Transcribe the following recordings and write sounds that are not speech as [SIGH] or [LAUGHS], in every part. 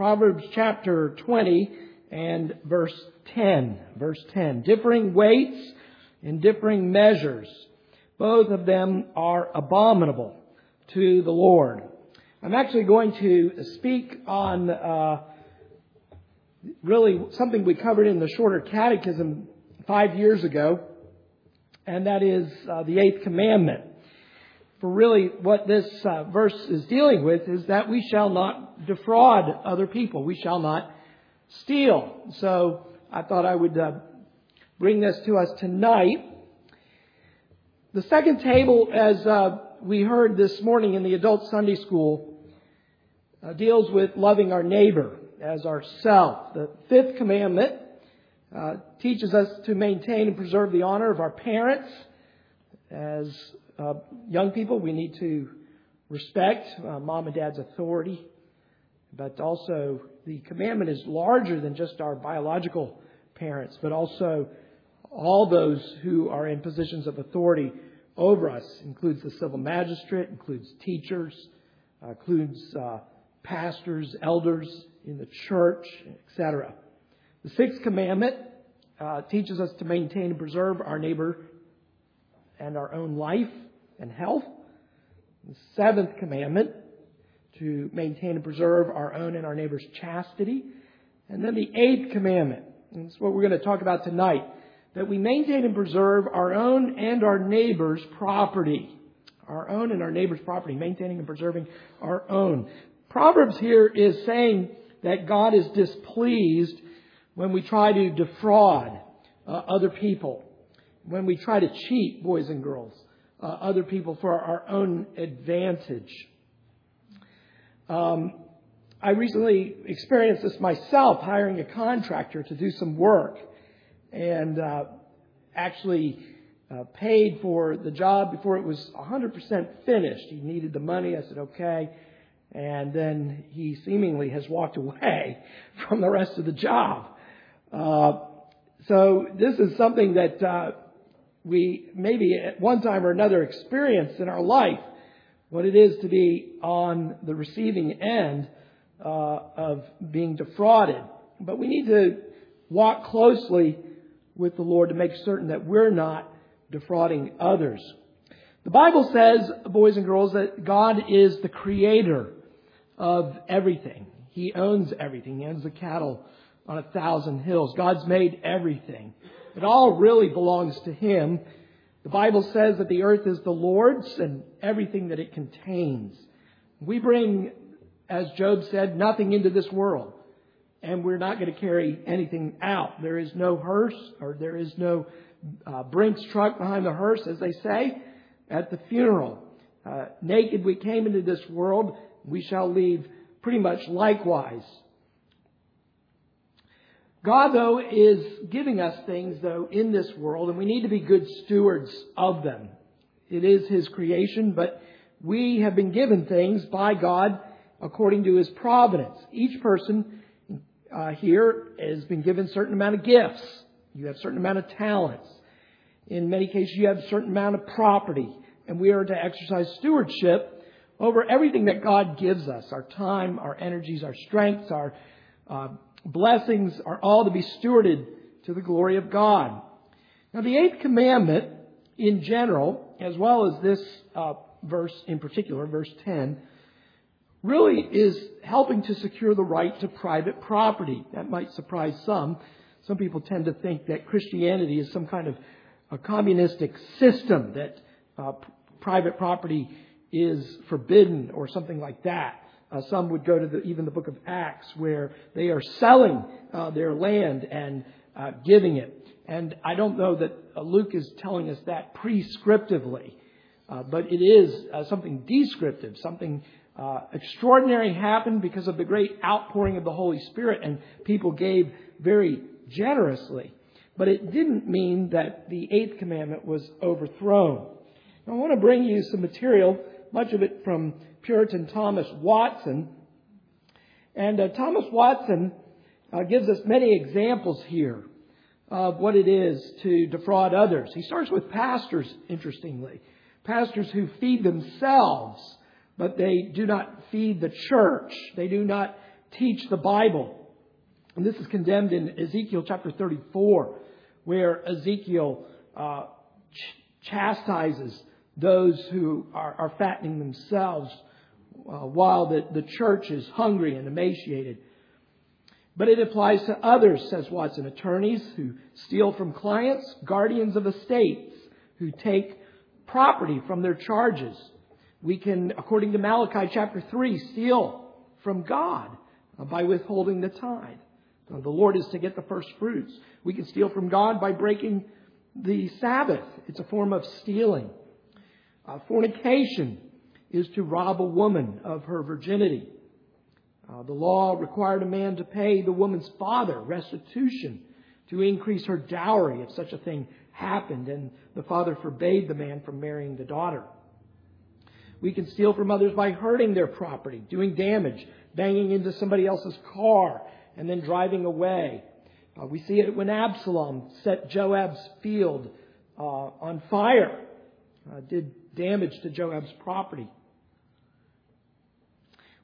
Proverbs chapter 20 and verse 10. Verse 10. Differing weights and differing measures. Both of them are abominable to the Lord. I'm actually going to speak on uh, really something we covered in the shorter catechism five years ago, and that is uh, the eighth commandment. For really, what this uh, verse is dealing with is that we shall not defraud other people. We shall not steal. So I thought I would uh, bring this to us tonight. The second table, as uh, we heard this morning in the adult Sunday school, uh, deals with loving our neighbor as ourself. The fifth commandment uh, teaches us to maintain and preserve the honor of our parents. As uh, young people, we need to respect uh, mom and dad's authority, but also the commandment is larger than just our biological parents, but also all those who are in positions of authority over us. Includes the civil magistrate, includes teachers, uh, includes uh, pastors, elders in the church, etc. The sixth commandment uh, teaches us to maintain and preserve our neighbor and our own life and health. The seventh commandment to maintain and preserve our own and our neighbor's chastity. And then the eighth commandment, and that's what we're going to talk about tonight, that we maintain and preserve our own and our neighbor's property. Our own and our neighbor's property, maintaining and preserving our own. Proverbs here is saying that God is displeased when we try to defraud uh, other people, when we try to cheat boys and girls, uh, other people for our own advantage. Um, I recently experienced this myself, hiring a contractor to do some work, and uh, actually uh, paid for the job before it was 100% finished. He needed the money. I said, okay and then he seemingly has walked away [LAUGHS] from the rest of the job. Uh, so this is something that uh, we maybe at one time or another experience in our life, what it is to be on the receiving end uh, of being defrauded. But we need to walk closely with the Lord to make certain that we're not defrauding others. The Bible says, boys and girls, that God is the creator of everything. He owns everything. He owns the cattle on a thousand hills. God's made everything. It all really belongs to Him. The Bible says that the earth is the Lord's and everything that it contains. We bring, as Job said, nothing into this world. And we're not going to carry anything out. There is no hearse or there is no uh, Brinks truck behind the hearse, as they say, at the funeral. Uh, naked we came into this world we shall leave pretty much likewise. God, though, is giving us things, though, in this world, and we need to be good stewards of them. It is His creation, but we have been given things by God according to His providence. Each person uh, here has been given a certain amount of gifts. You have a certain amount of talents. In many cases, you have a certain amount of property, and we are to exercise stewardship over everything that God gives us our time, our energies, our strengths, our uh, blessings are all to be stewarded to the glory of God. Now, the eighth commandment in general, as well as this uh, verse in particular, verse 10, really is helping to secure the right to private property. That might surprise some. Some people tend to think that Christianity is some kind of a communistic system that uh, private property is forbidden or something like that. Uh, some would go to the, even the book of Acts where they are selling uh, their land and uh, giving it. And I don't know that uh, Luke is telling us that prescriptively, uh, but it is uh, something descriptive, something extraordinary happened because of the great outpouring of the Holy Spirit, and people gave very generously. But it didn't mean that the eighth commandment was overthrown. Now, I want to bring you some material much of it from Puritan Thomas Watson. And uh, Thomas Watson uh, gives us many examples here of what it is to defraud others. He starts with pastors, interestingly. Pastors who feed themselves, but they do not feed the church. They do not teach the Bible. And this is condemned in Ezekiel chapter 34, where Ezekiel uh, ch- chastises those who are, are fattening themselves uh, while the, the church is hungry and emaciated. But it applies to others, says Watson, attorneys who steal from clients, guardians of estates who take property from their charges. We can, according to Malachi chapter 3, steal from God by withholding the tithe. The Lord is to get the first fruits. We can steal from God by breaking the Sabbath. It's a form of stealing. Uh, fornication is to rob a woman of her virginity. Uh, the law required a man to pay the woman's father restitution to increase her dowry if such a thing happened, and the father forbade the man from marrying the daughter. We can steal from others by hurting their property, doing damage, banging into somebody else's car, and then driving away. Uh, we see it when Absalom set Joab's field uh, on fire, uh, did damage to Joab's property.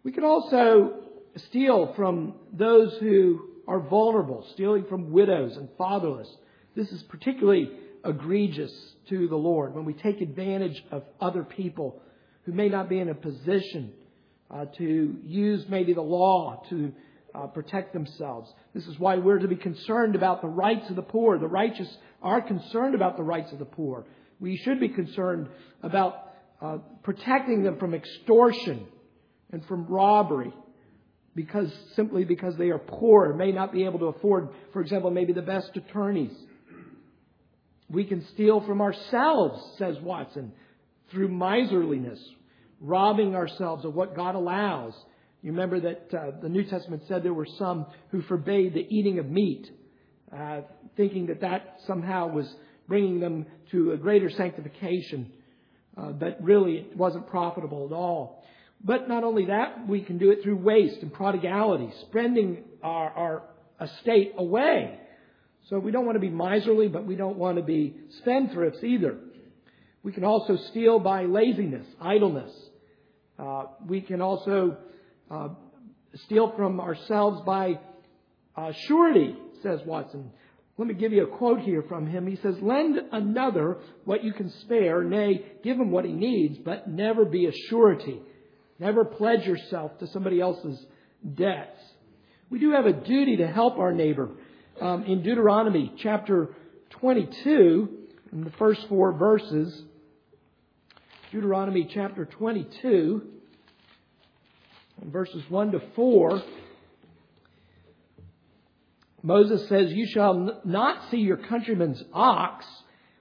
We can also steal from those who are vulnerable, stealing from widows and fatherless. This is particularly egregious to the Lord when we take advantage of other people who may not be in a position uh, to use maybe the law to uh, protect themselves. This is why we're to be concerned about the rights of the poor. The righteous are concerned about the rights of the poor. We should be concerned about uh, protecting them from extortion and from robbery because simply because they are poor may not be able to afford, for example, maybe the best attorneys. We can steal from ourselves, says Watson, through miserliness, robbing ourselves of what God allows. You remember that uh, the New Testament said there were some who forbade the eating of meat, uh, thinking that that somehow was bringing them to a greater sanctification, uh, but really it wasn't profitable at all. But not only that, we can do it through waste and prodigality, spending our, our estate away. So we don't want to be miserly, but we don't want to be spendthrifts either. We can also steal by laziness, idleness. Uh, we can also uh, steal from ourselves by uh, surety, says Watson. Let me give you a quote here from him. He says, Lend another what you can spare, nay, give him what he needs, but never be a surety. Never pledge yourself to somebody else's debts. We do have a duty to help our neighbor. Um, in Deuteronomy chapter 22, in the first four verses, Deuteronomy chapter 22, verses 1 to 4, Moses says, You shall not see your countryman's ox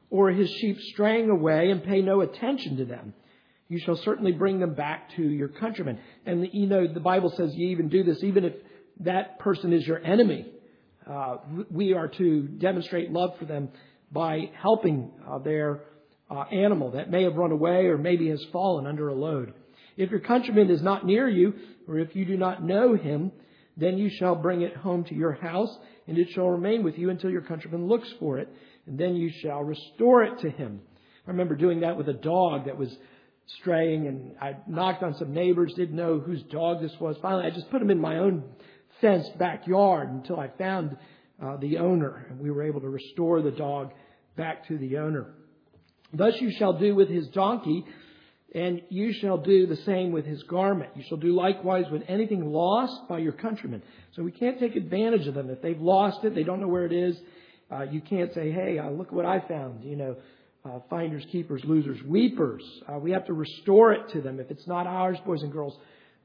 or his sheep straying away and pay no attention to them you shall certainly bring them back to your countrymen. And you know, the Bible says you even do this even if that person is your enemy. Uh, we are to demonstrate love for them by helping uh, their uh, animal that may have run away or maybe has fallen under a load. If your countryman is not near you, or if you do not know him, then you shall bring it home to your house, and it shall remain with you until your countryman looks for it, and then you shall restore it to him. I remember doing that with a dog that was straying and I knocked on some neighbors, didn't know whose dog this was. Finally, I just put him in my own fenced backyard until I found uh, the owner and we were able to restore the dog back to the owner. Thus you shall do with his donkey and you shall do the same with his garment. You shall do likewise with anything lost by your countrymen. So we can't take advantage of them. If they've lost it, they don't know where it is. Uh, you can't say, hey, uh, look what I found. You know, uh, finders, keepers, losers, weepers. Uh, we have to restore it to them. If it's not ours, boys and girls,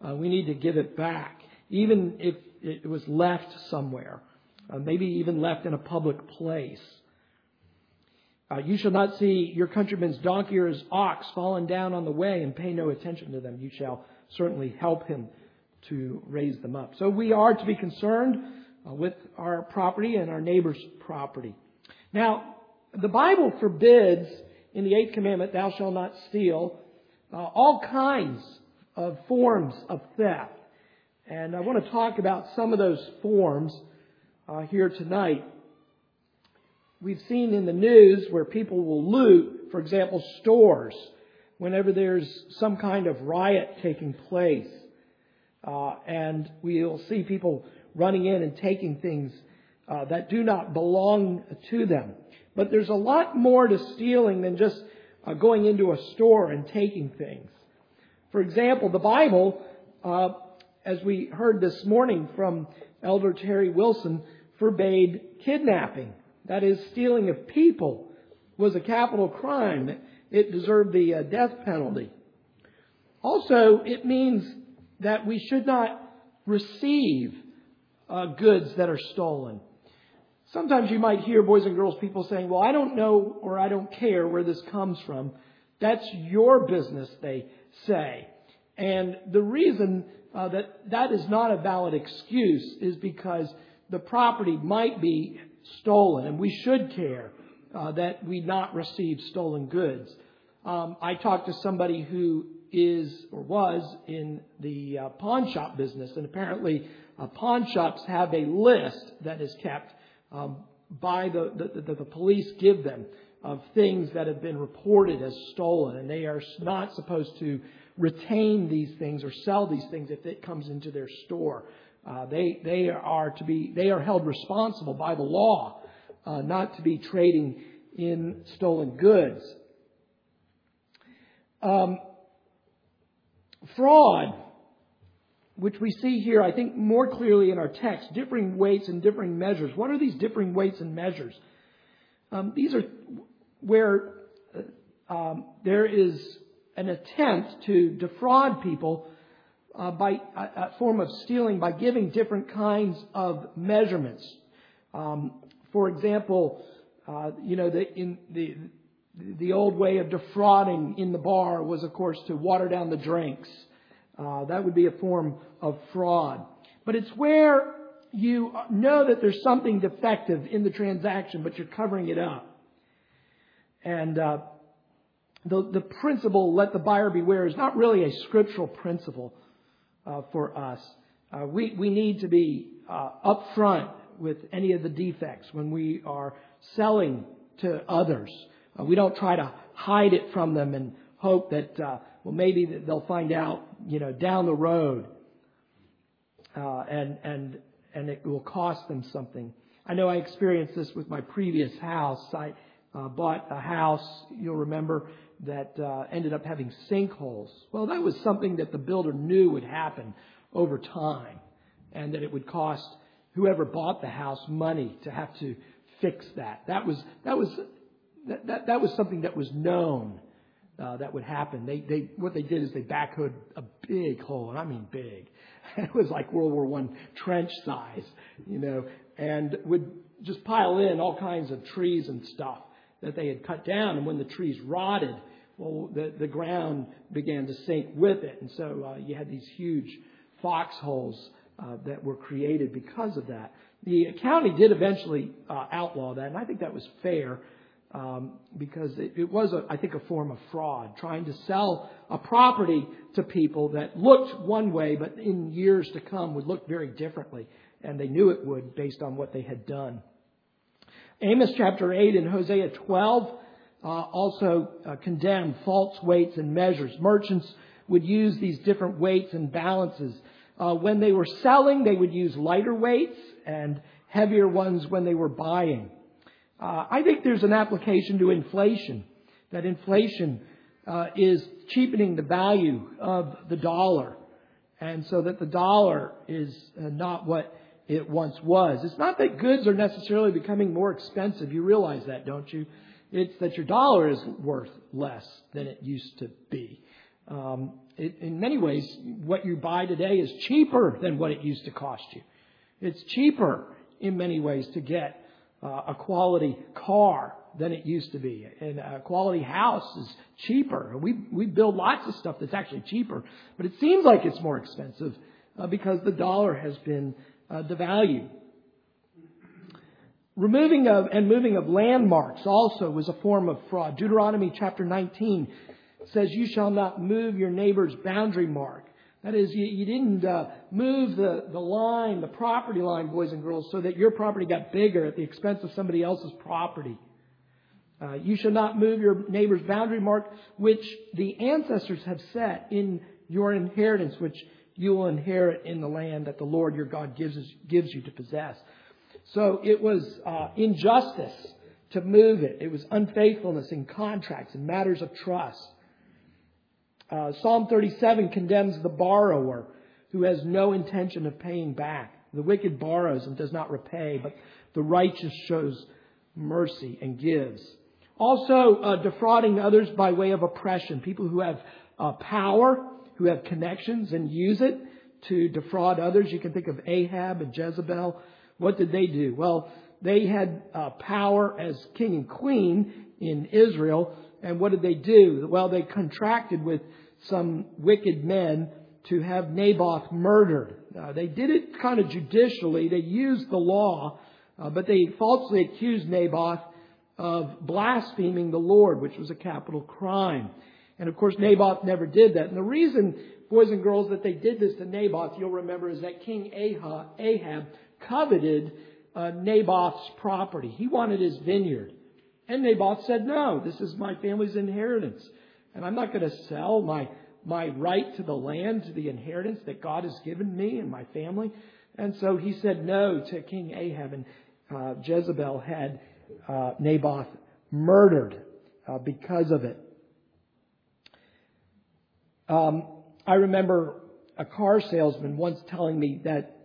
uh, we need to give it back, even if it was left somewhere, uh, maybe even left in a public place. Uh, you shall not see your countryman's donkey or his ox fallen down on the way and pay no attention to them. You shall certainly help him to raise them up. So we are to be concerned uh, with our property and our neighbor's property. Now, the Bible forbids in the eighth commandment, thou shalt not steal, uh, all kinds of forms of theft. And I want to talk about some of those forms uh, here tonight. We've seen in the news where people will loot, for example, stores, whenever there's some kind of riot taking place. Uh, and we'll see people running in and taking things uh, that do not belong to them. But there's a lot more to stealing than just uh, going into a store and taking things. For example, the Bible, uh, as we heard this morning from Elder Terry Wilson, forbade kidnapping. That is, stealing of people was a capital crime. It deserved the uh, death penalty. Also, it means that we should not receive uh, goods that are stolen. Sometimes you might hear boys and girls people saying, well, I don't know or I don't care where this comes from. That's your business, they say. And the reason uh, that that is not a valid excuse is because the property might be stolen and we should care uh, that we not receive stolen goods. Um, I talked to somebody who is or was in the uh, pawn shop business, and apparently uh, pawn shops have a list that is kept by the, the, the, the police give them of things that have been reported as stolen, and they are not supposed to retain these things or sell these things if it comes into their store. Uh, they they are to be they are held responsible by the law, uh, not to be trading in stolen goods. Um, fraud which we see here, I think, more clearly in our text, differing weights and differing measures. What are these differing weights and measures? Um, these are where uh, um, there is an attempt to defraud people uh, by a, a, form of stealing by giving different kinds of measurements. Um, for example, uh, you know, the, in the the old way of defrauding in the bar was, of course, to water down the drinks. Uh, that would be a form of fraud. But it's where you know that there's something defective in the transaction, but you're covering it up. And uh, the the principle "let the buyer beware" is not really a scriptural principle uh, for us. Uh, we we need to be uh, upfront with any of the defects when we are selling to others. Uh, we don't try to hide it from them and hope that uh, well maybe they'll find out you know down the road uh, and and and it will cost them something. I know I experienced this with my previous house. I uh, bought a house, you'll remember, that uh, ended up having sinkholes. Well, that was something that the builder knew would happen over time, and that it would cost whoever bought the house money to have to fix that. That was that was that that, that was something that was known. Uh, that would happen. They, they, what they did is they backhoed a big hole, and I mean big, [LAUGHS] it was like World War One trench size, you know, and would just pile in all kinds of trees and stuff that they had cut down. And when the trees rotted, well, the, the ground began to sink with it. And so uh, you had these huge foxholes uh, that were created because of that. The county did eventually uh, outlaw that, and I think that was fair um, because it, it was, a, I think, a form of fraud, trying to sell a property to people that looked one way, but in years to come would look very differently, and they knew it would based on what they had done. Amos chapter 8 and Hosea 12 uh, also uh, condemn false weights and measures. Merchants would use these different weights and balances. Uh, when they were selling, they would use lighter weights and heavier ones when they were buying. Uh, I think there's an application to inflation, that inflation uh, is cheapening the value of the dollar, and so that the dollar is uh, not what it once was. It's not that goods are necessarily becoming more expensive. You realize that, don't you? It's that your dollar is worth less than it used to be. Um, it, in many ways, what you buy today is cheaper than what it used to cost you. It's cheaper in many ways to get uh, a quality car than it used to be. And a quality house is cheaper. We, we build lots of stuff that's actually cheaper, but it seems like it's more expensive uh, because the dollar has been uh, devalued. Removing of and moving of landmarks also was a form of fraud. Deuteronomy chapter 19 says, You shall not move your neighbor's boundary mark. That is, you, you didn't uh, move the, the line, the property line, boys and girls, so that your property got bigger at the expense of somebody else's property. Uh, you shall not move your neighbor's boundary mark, which the ancestors have set in your inheritance, which you will inherit in the land that the Lord your God gives, gives you to possess. So it was uh, injustice to move it. It was unfaithfulness in contracts and matters of trust. Uh, Psalm 37 condemns the borrower who has no intention of paying back. The wicked borrows and does not repay, but the righteous shows mercy and gives. Also, uh, defrauding others by way of oppression. People who have uh, power, who have connections and use it to defraud others. You can think of Ahab and Jezebel. What did they do? Well, they had uh, power as king and queen in Israel. And what did they do? Well, they contracted with some wicked men to have Naboth murdered. Uh, they did it kind of judicially. They used the law, uh, but they falsely accused Naboth of blaspheming the Lord, which was a capital crime. And of course, Naboth never did that. And the reason, boys and girls, that they did this to Naboth, you'll remember, is that King Ahab coveted uh, Naboth's property. He wanted his vineyard. And Naboth said, No, this is my family's inheritance. And I'm not going to sell my, my right to the land, to the inheritance that God has given me and my family. And so he said no to King Ahab. And uh, Jezebel had uh, Naboth murdered uh, because of it. Um, I remember a car salesman once telling me that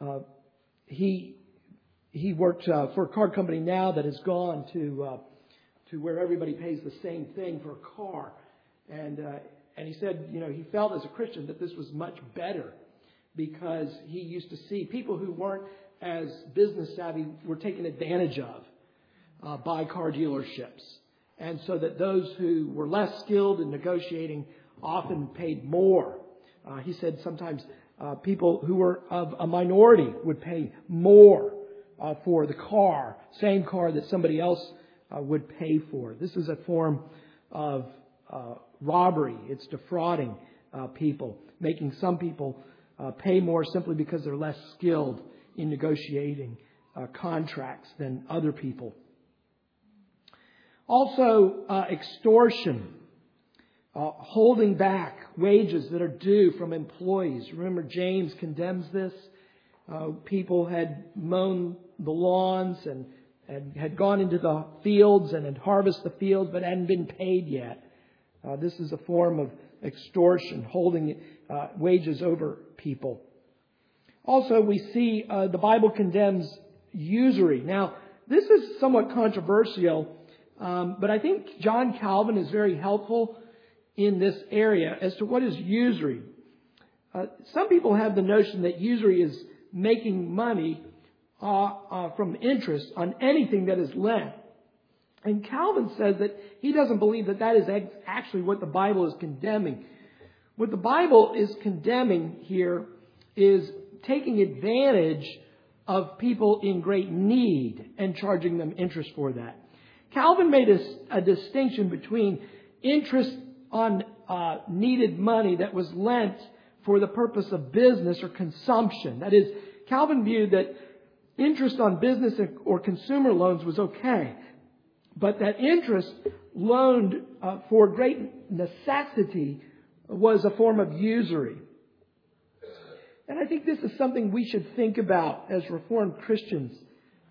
uh, he he worked uh, for a car company now that has gone to uh, to where everybody pays the same thing for a car, and uh, and he said, you know, he felt as a Christian that this was much better because he used to see people who weren't as business savvy were taken advantage of uh, by car dealerships, and so that those who were less skilled in negotiating often paid more. Uh, he said sometimes uh, people who were of a minority would pay more uh, for the car, same car that somebody else uh, would pay for. This is a form of uh, robbery. It's defrauding uh, people, making some people uh, pay more simply because they're less skilled in negotiating uh, contracts than other people. Also, extortion. holding back wages that are due from employees. Remember, James condemns this. Uh, people had mown the lawns and, and had gone into the fields and had harvested the fields but hadn't been paid yet. Uh, this is a form of extortion, holding uh, wages over people. Also, we see uh, the Bible condemns usury. Now, this is somewhat controversial, um, but I think John Calvin is very helpful in this area as to what is usury. Uh, some people have the notion that usury is making money uh, uh, from interest on anything that is lent. And Calvin says that he doesn't believe that that is actually what the Bible is condemning. What the Bible is condemning here is taking advantage of people in great need and charging them interest for that. Calvin made a, a distinction between interest on uh, needed money that was lent for the purpose of business or consumption. That is, Calvin viewed that interest on business or consumer loans was okay, but that interest loaned uh, for great necessity was a form of usury. And I think this is something we should think about as Reformed Christians.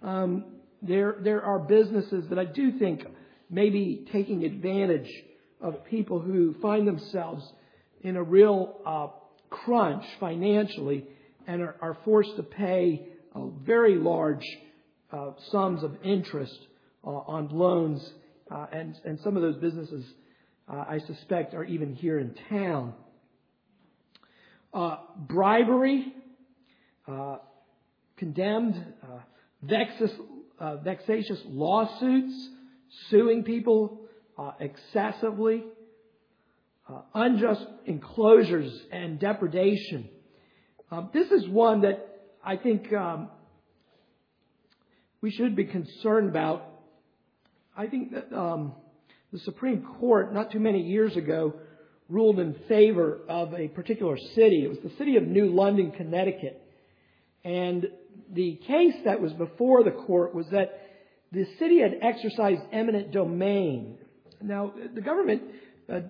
Um, there, there are businesses that I do think may be taking advantage of people who find themselves in a real uh, crunch financially and are, are, forced to pay uh, very large uh, sums of interest uh, on loans. Uh, and, and some of those businesses, uh, I suspect, are even here in town. bribery, condemned, vexus, vexatious lawsuits, suing people uh, excessively, uh, unjust enclosures and depredation. Um, this is one that I think um, we should be concerned about. I think that um, the Supreme Court, not too many years ago, ruled in favor of a particular city. It was the city of New London, Connecticut. And the case that was before the court was that the city had exercised eminent domain. Now, the government uh,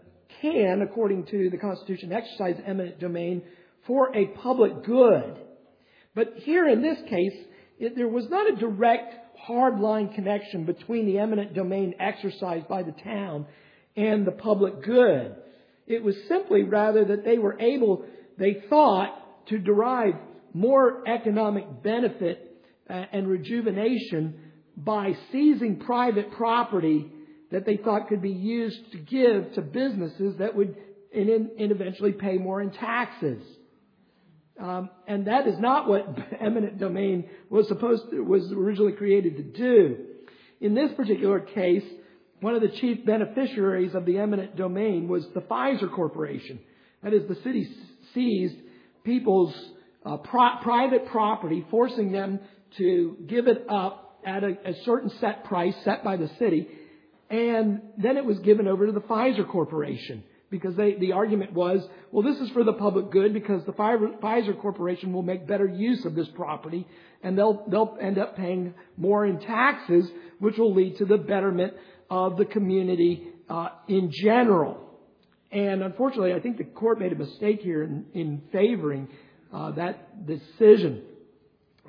can, according to the Constitution, exercise eminent domain for a public good. But here in this case, it, there was not a direct hard line connection between the eminent domain exercised by the town and the public good. It was simply rather that they were able, they thought, to derive more economic benefit uh, and rejuvenation by seizing private property that they thought could be used to give to businesses that would and, and eventually pay more in taxes. Um, and that is not what [LAUGHS] eminent domain was supposed to, was originally created to do. In this particular case, one of the chief beneficiaries of the eminent domain was the Pfizer Corporation. That is, the city seized people's uh, pro- private property, forcing them to give it up at a, a certain set price set by the city, and then it was given over to the Pfizer Corporation because they, the argument was, well, this is for the public good because the Pfizer Corporation will make better use of this property and they'll, they'll end up paying more in taxes, which will lead to the betterment of the community uh, in general. And unfortunately, I think the court made a mistake here in, in favoring uh, that decision.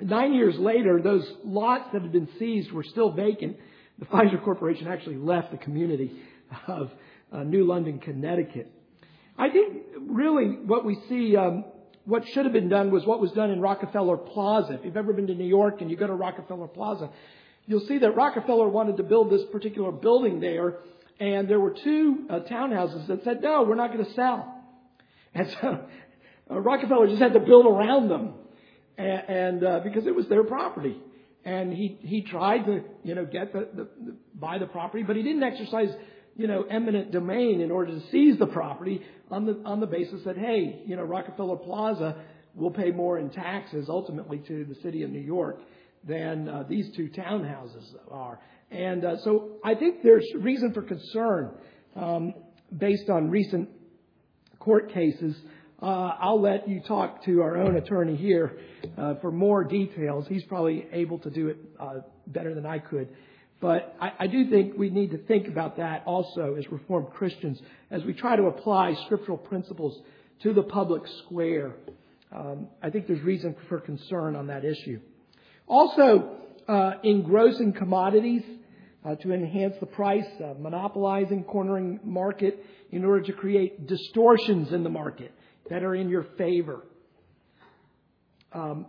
Nine years later, those lots that had been seized were still vacant. The Pfizer Corporation actually left the community of uh, New London, Connecticut. I think really what we see, um, what should have been done was what was done in Rockefeller Plaza. If you've ever been to New York and you go to Rockefeller Plaza, you'll see that Rockefeller wanted to build this particular building there, and there were two uh, townhouses that said, no, we're not going to sell. [LAUGHS] And so uh, Rockefeller just had to build around them, and, and uh, because it was their property. And he he tried to you know get the, the, the buy the property, but he didn't exercise you know, eminent domain in order to seize the property on the, on the basis that, hey, you know, Rockefeller Plaza will pay more in taxes ultimately to the city of New York than uh, these two townhouses are. And uh, so I think there's reason for concern um, based on recent court cases. Uh, I'll let you talk to our own attorney here uh, for more details. He's probably able to do it uh, better than I could. But I, I, do think we need to think about that also as Reformed Christians as we try to apply scriptural principles to the public square. Um, I think there's reason for concern on that issue. Also, uh, engrossing commodities uh, to enhance the price, uh, monopolizing, cornering market in order to create distortions in the market that are in your favor. Um,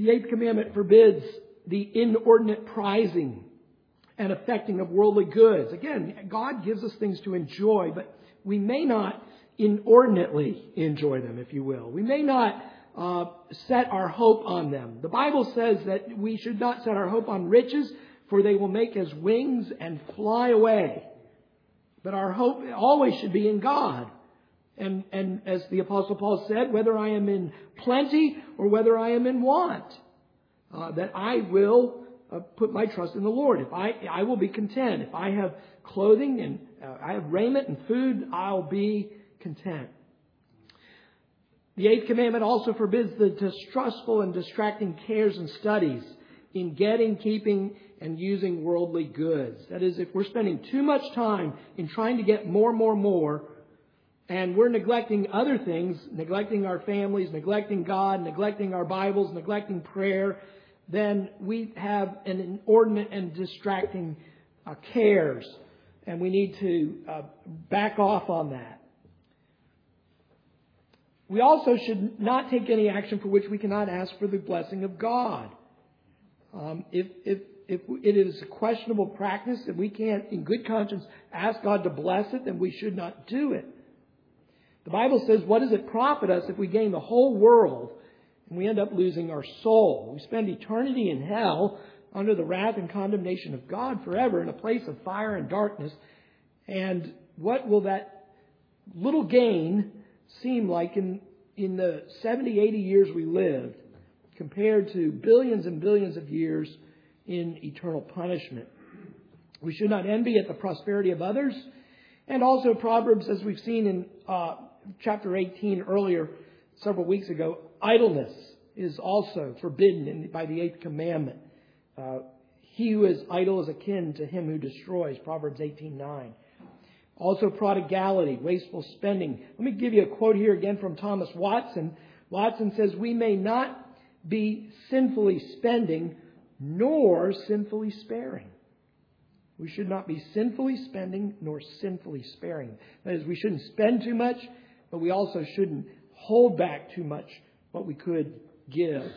The eighth commandment forbids the inordinate prizing and affecting of worldly goods. Again, God gives us things to enjoy, but we may not inordinately enjoy them, if you will. We may not uh, set our hope on them. The Bible says that we should not set our hope on riches, for they will make as wings and fly away. But our hope always should be in God. And, and as the Apostle Paul said, whether I am in plenty or whether I am in want, uh, that I will uh, put my trust in the Lord. If I, I will be content. If I have clothing and uh, I have raiment and food, I'll be content. The eighth commandment also forbids the distrustful and distracting cares and studies in getting, keeping, and using worldly goods. That is, if we're spending too much time in trying to get more, more, more, and we're neglecting other things, neglecting our families, neglecting God, neglecting our Bibles, neglecting prayer, then we have an inordinate and distracting uh, cares, and we need to uh, back off on that. We also should not take any action for which we cannot ask for the blessing of God. Um, if, if, if it is a questionable practice and we can't, in good conscience, ask God to bless it, then we should not do it. The Bible says, what does it profit us if we gain the whole world and we end up losing our soul? We spend eternity in hell under the wrath and condemnation of God forever in a place of fire and darkness. And what will that little gain seem like in, in the 70, 80 years we lived compared to billions and billions of years in eternal punishment? We should not envy at the prosperity of others. And also Proverbs, as we've seen in uh, chapter 18 earlier, several weeks ago, idleness is also forbidden in, by the eighth commandment. Uh, he who is idle is akin to him who destroys, Proverbs 18:9. Also prodigality, wasteful spending. Let me give you a quote here again from Thomas Watson. Watson says, We may not be sinfully spending nor sinfully sparing. We should not be sinfully spending nor sinfully sparing. That is, we shouldn't spend too much, but we also shouldn't hold back too much what we could give.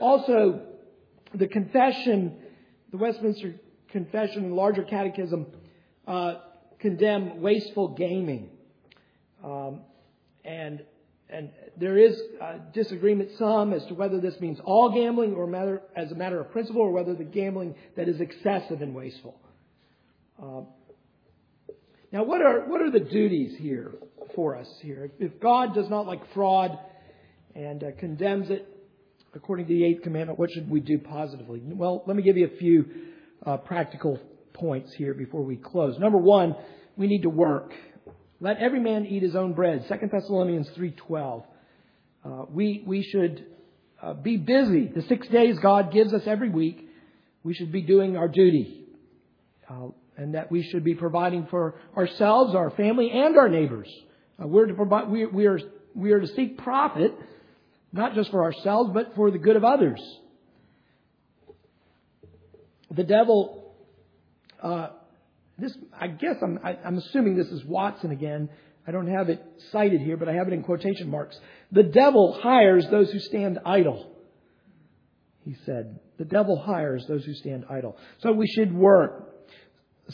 Also, the confession, the Westminster Confession and larger catechism uh, condemn wasteful gaming. Um, and and there is disagreement some as to whether this means all gambling or matter, as a matter of principle or whether the gambling that is excessive and wasteful. Uh, now, what are what are the duties here for us here? If God does not like fraud and uh, condemns it according to the eighth commandment, what should we do positively? Well, let me give you a few uh, practical points here before we close. Number one, we need to work. Let every man eat his own bread. 2 Thessalonians 3.12. Uh, we, we should uh, be busy. The six days God gives us every week, we should be doing our duty. Uh, and that we should be providing for ourselves, our family, and our neighbors. Uh, we're to provide, we, we, are, we are to seek profit, not just for ourselves, but for the good of others. The devil uh, this, I guess I'm, I, am i am assuming this is Watson again. I don't have it cited here, but I have it in quotation marks. The devil hires those who stand idle. He said, the devil hires those who stand idle. So we should work.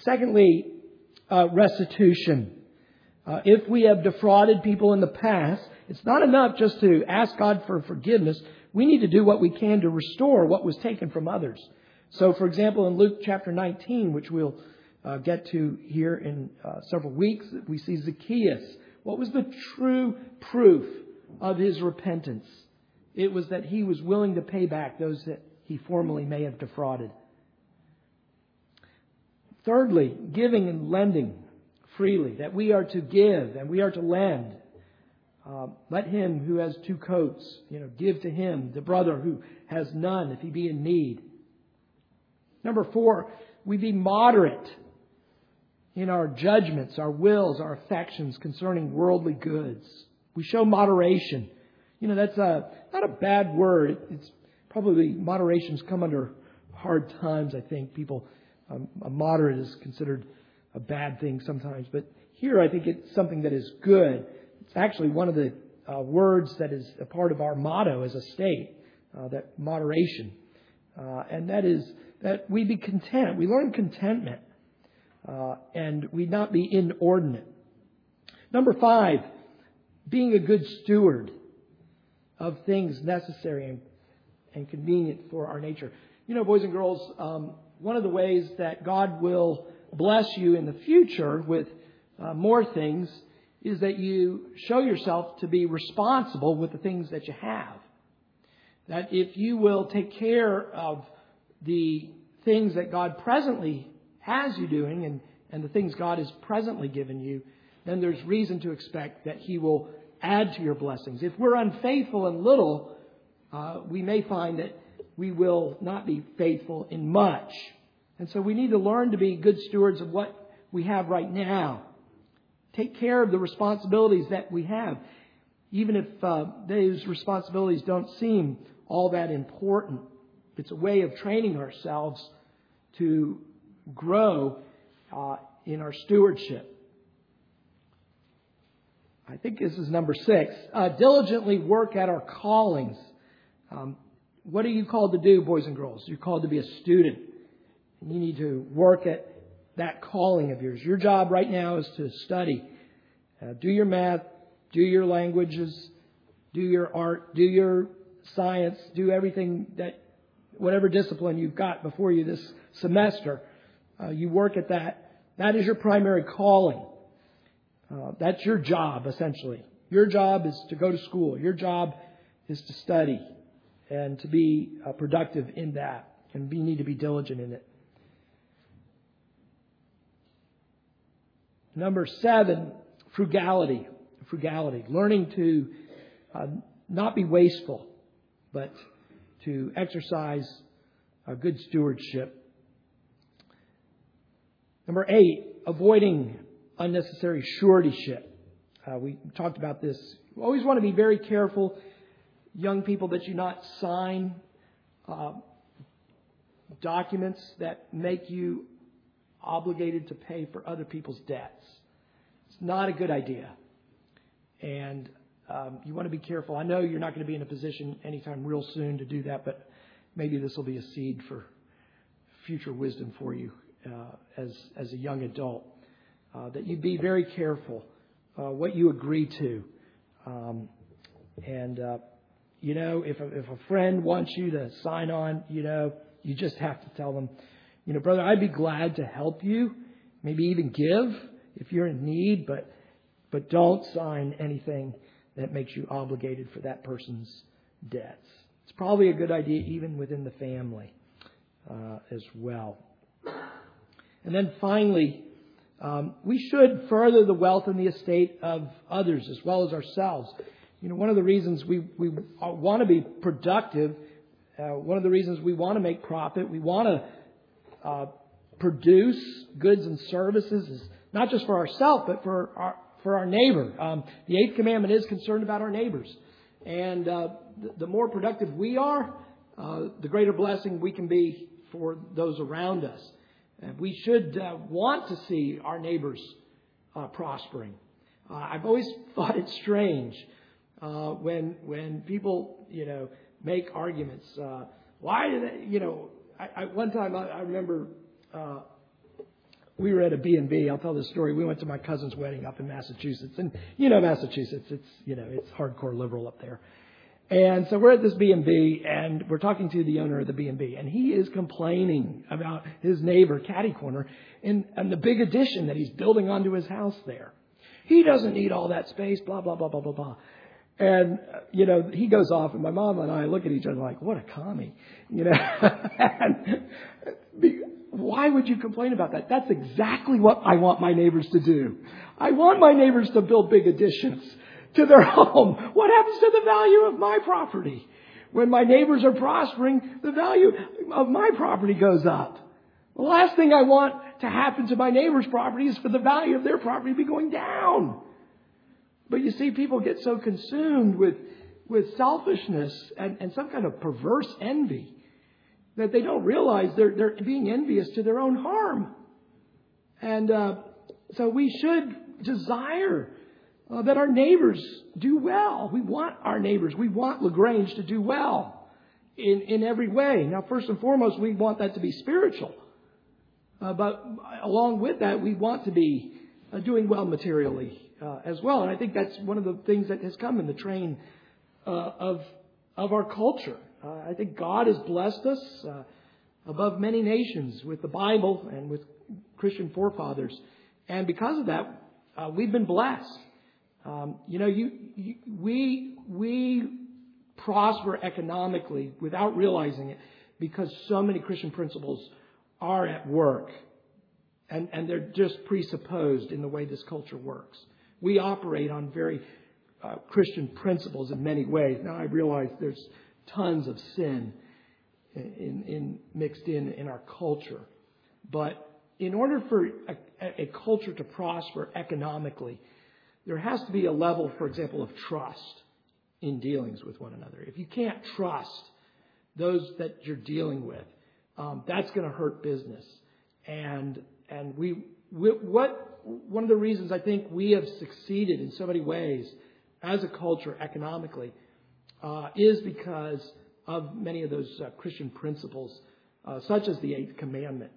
Secondly, uh, restitution. Uh, if we have defrauded people in the past, it's not enough just to ask God for forgiveness. We need to do what we can to restore what was taken from others. So, for example, in Luke chapter 19, which we'll uh, get to here in uh, several weeks, we see Zacchaeus. What was the true proof of his repentance? It was that he was willing to pay back those that he formerly may have defrauded. Thirdly, giving and lending freely, that we are to give and we are to lend. Uh, let him who has two coats, you know, give to him, the brother who has none, if he be in need. Number four, we be moderate in our judgments, our wills, our affections concerning worldly goods. We show moderation. You know, that's a, not a bad word. It's probably moderation's come under hard times, I think. People, a moderate is considered a bad thing sometimes. But here I think it's something that is good. It's actually one of the uh, words that is a part of our motto as a state, uh, that moderation. Uh, and that is that we be content. We learn contentment uh, and we not be inordinate. Number five, being a good steward of things necessary and, and convenient for our nature. You know, boys and girls, um, one of the ways that God will bless you in the future with uh, more things is that you show yourself to be responsible with the things that you have. That if you will take care of the things that God presently has you doing and, and the things God has presently given you, then there's reason to expect that He will add to your blessings. If we're unfaithful in little, uh, we may find that we will not be faithful in much. And so we need to learn to be good stewards of what we have right now. Take care of the responsibilities that we have, even if uh, those responsibilities don't seem all that important. It's a way of training ourselves to grow uh, in our stewardship. I think this is number six. Uh, diligently work at our callings. Um, what are you called to do, boys and girls? You're called to be a student. And you need to work at that calling of yours. Your job right now is to study. Uh, do your math, do your languages, do your art, do your science, do everything that, whatever discipline you've got before you this semester. Uh, you work at that. That is your primary calling. Uh, that's your job, essentially. Your job is to go to school. Your job is to study and to be uh, productive in that. And we need to be diligent in it. Number seven, frugality. Frugality. Learning to uh, not be wasteful, but to exercise a good stewardship Number eight, avoiding unnecessary suretyship. Uh, we talked about this. You always want to be very careful, young people, that you not sign uh, documents that make you obligated to pay for other people's debts. It's not a good idea. And um, you want to be careful. I know you're not going to be in a position anytime real soon to do that, but maybe this will be a seed for future wisdom for you uh, as as a young adult. Uh, that you be very careful uh, what you agree to, um, and uh, you know if a, if a friend wants you to sign on, you know you just have to tell them, you know, brother, I'd be glad to help you, maybe even give if you're in need, but but don't sign anything that makes you obligated for that person's debts. It's probably a good idea even within the family uh, as well. And then finally, um, we should further the wealth and the estate of others as well as ourselves. You know, one of the reasons we, we want to be productive, uh, one of the reasons we want to make profit, we want to uh, produce goods and services is not just for ourselves, but for our, for our neighbor. Um, the eighth commandment is concerned about our neighbors. And uh, the, the, more productive we are, uh, the greater blessing we can be for those around us. And we should uh, want to see our neighbors uh, prospering. I've always [LAUGHS] thought it strange uh, when when people you know make arguments. why do they? You know, I, I, one time I, I remember we were at a B&B. I'll tell this story. We went to my cousin's wedding up in Massachusetts. And you know Massachusetts, it's, you know, it's hardcore liberal up there. And so we're at this B&B and we're talking to the owner of the B&B and he is complaining about his neighbor, Caddy Corner, and, and the big addition that he's building onto his house there. He doesn't need all that space, blah, blah, blah, blah, blah, blah. And, you know, he goes off and my mom and I look at each other like, what a commie, you know. [LAUGHS] and why would you complain about that? That's exactly what I want my neighbors to do. I want my neighbors to build big additions to their [LAUGHS] home. What happens to the value of my property? When my neighbors are prospering, the value of my property goes up. The last thing I want to happen to my neighbor's property is for the value of their property to be going down. But you see, people get so consumed with, with selfishness and, and some kind of perverse envy that they don't realize they're, they're being envious to their own harm. And uh, so we should desire uh, that our neighbors do well. We want our neighbors, we want LaGrange to do well in, in every way. Now, first and foremost, we want that to be spiritual. Uh, but along with that, we want to be uh, doing well materially uh, as well. And I think that's one of the things that has come in the train uh, of, of our culture. Uh, I think God has blessed us uh, above many nations with the Bible and with Christian forefathers. And because of that, uh, we've been blessed. Um, you know, you, you, we, we prosper economically without realizing it because so many Christian principles are at work. And, and they're just presupposed in the way this culture works. We operate on very uh, Christian principles in many ways. Now I realize there's tons of sin in, in, mixed in in our culture. But in order for a, a culture to prosper economically, there has to be a level, for example, of trust in dealings with one another. If you can't trust those that you're dealing with, um, that's going to hurt business. And and we, we what one of the reasons I think we have succeeded in so many ways as a culture economically uh, is because of many of those uh, Christian principles, uh, such as the eighth commandment,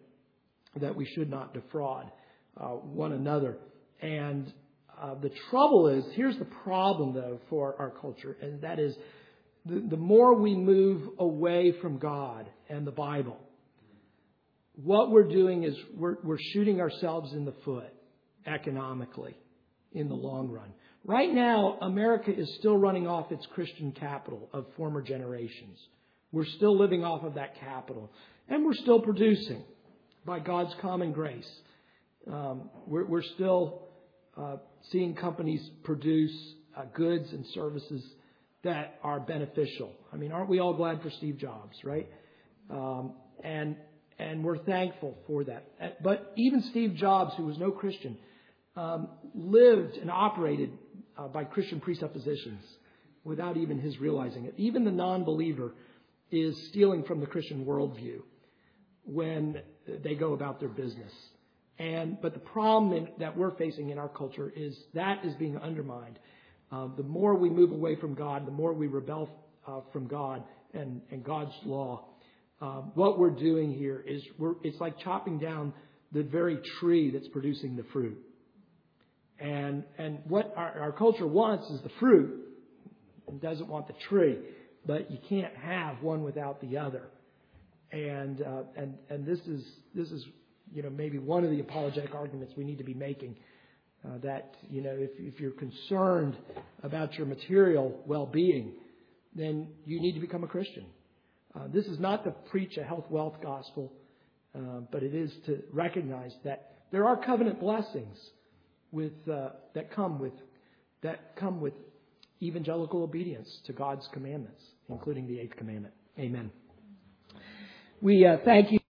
that we should not defraud uh, one another. And uh, the trouble is, here's the problem though for our culture, and that is the, the more we move away from God and the Bible, what we're doing is we're, we're shooting ourselves in the foot economically in the long run. Right now, America is still running off its Christian capital of former generations. We're still living off of that capital. And we're still producing by God's common grace. Um, we're, we're, still uh, seeing companies produce uh, goods and services that are beneficial. I mean, aren't we all glad for Steve Jobs, right? Um, and and we're thankful for that. But even Steve Jobs, who was no Christian, um, lived and operated uh, by Christian presuppositions without even his realizing it. Even the non believer is stealing from the Christian worldview when they go about their business. And, but the problem in, that we're facing in our culture is that is being undermined. Uh, the more we move away from God, the more we rebel uh, from God and, and God's law. Uh, what we're doing here is we're, it's like chopping down the very tree that's producing the fruit. And, and what our, our culture wants is the fruit and doesn't want the tree. But you can't have one without the other. And, uh, and, and this is, this is, you know, maybe one of the apologetic arguments we need to be making. Uh, that, you know, if, if you're concerned about your material well-being, then you need to become a Christian. Uh, this is not to preach a health wealth gospel, uh, but it is to recognize that there are covenant blessings with uh, that come with that come with evangelical obedience to God's commandments, including the eighth commandment. Amen. We uh, thank you.